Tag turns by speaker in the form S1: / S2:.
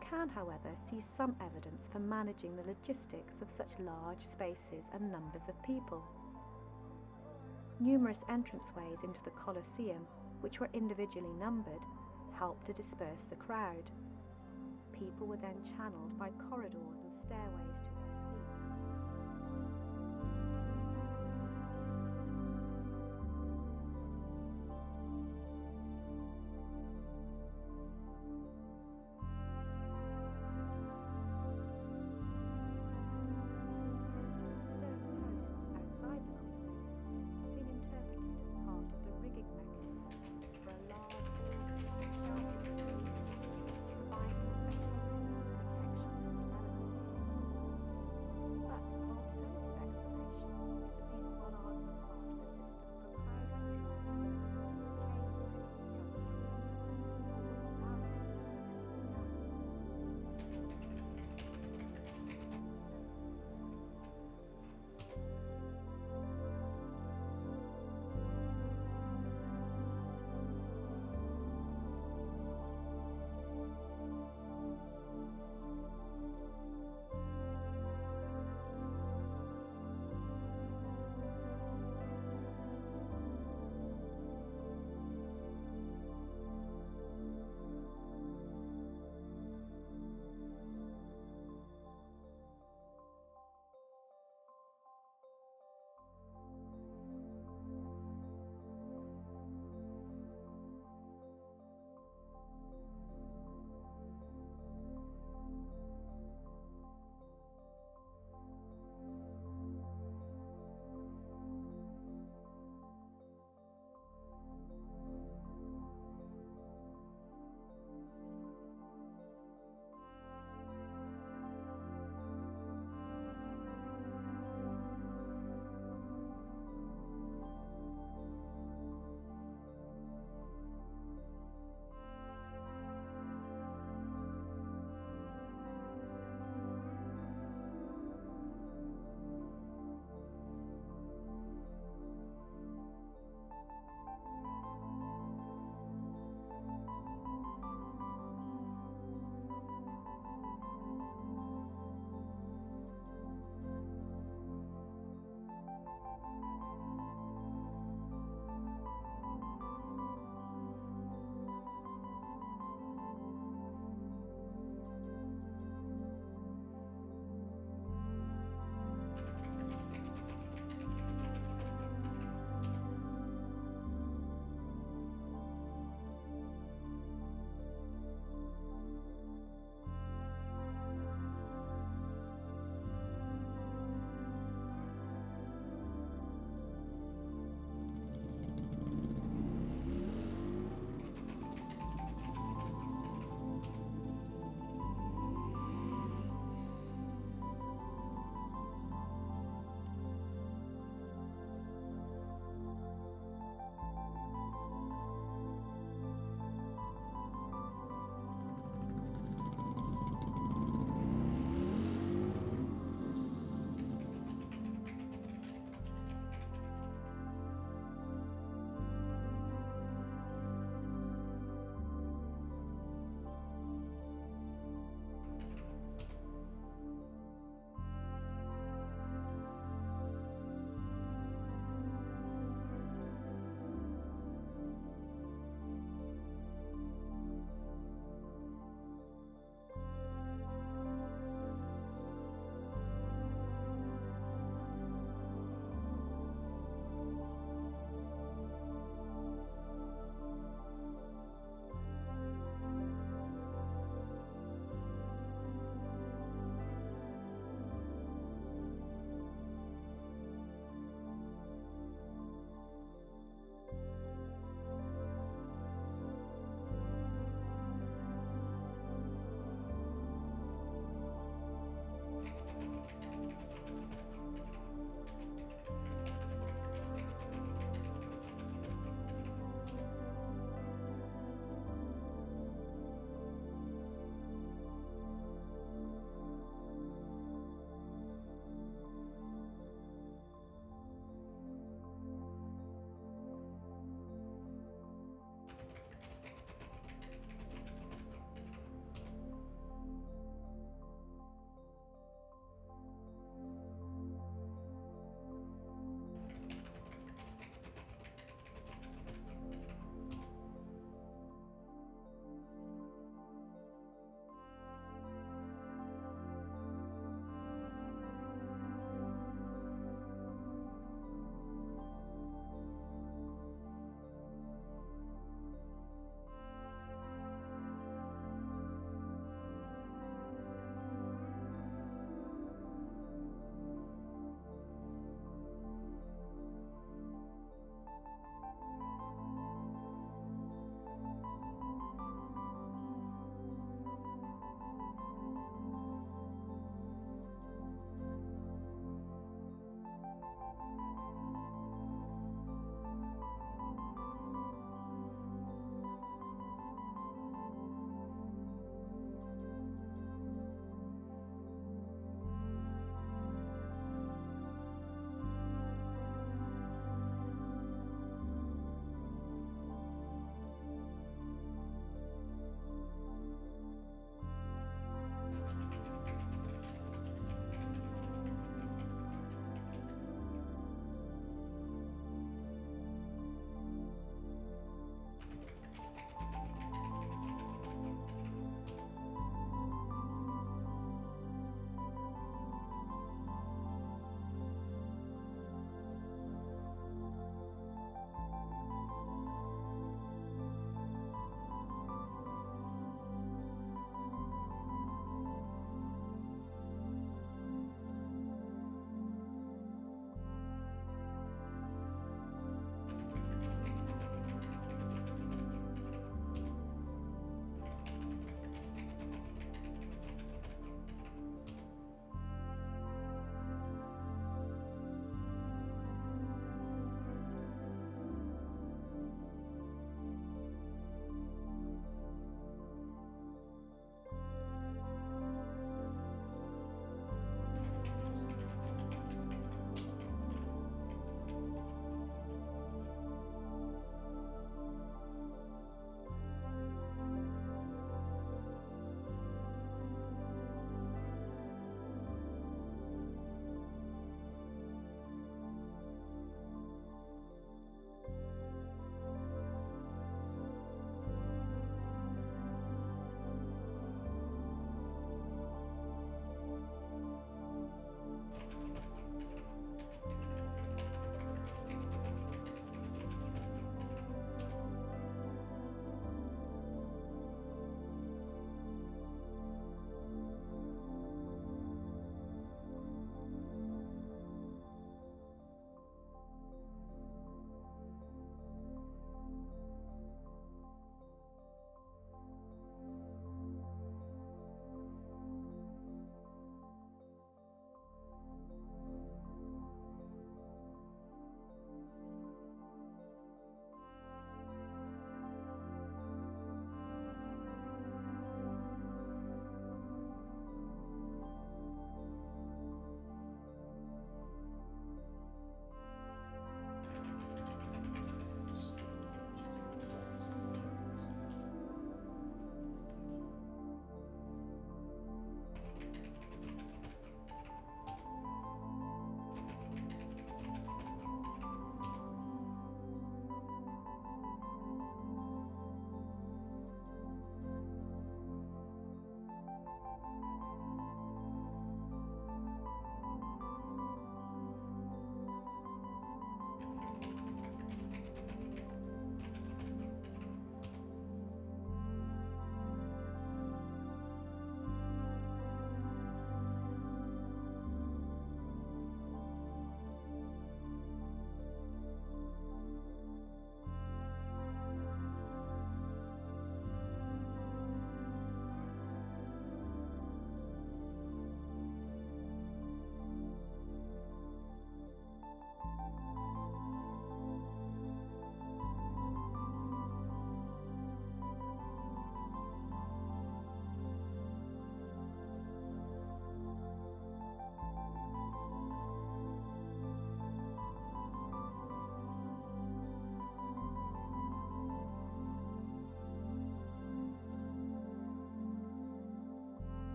S1: Can, however, see some evidence for managing the logistics of such large spaces and numbers of people. Numerous entranceways into the Colosseum, which were individually numbered, helped to disperse the crowd. People were then channeled by corridors and stairways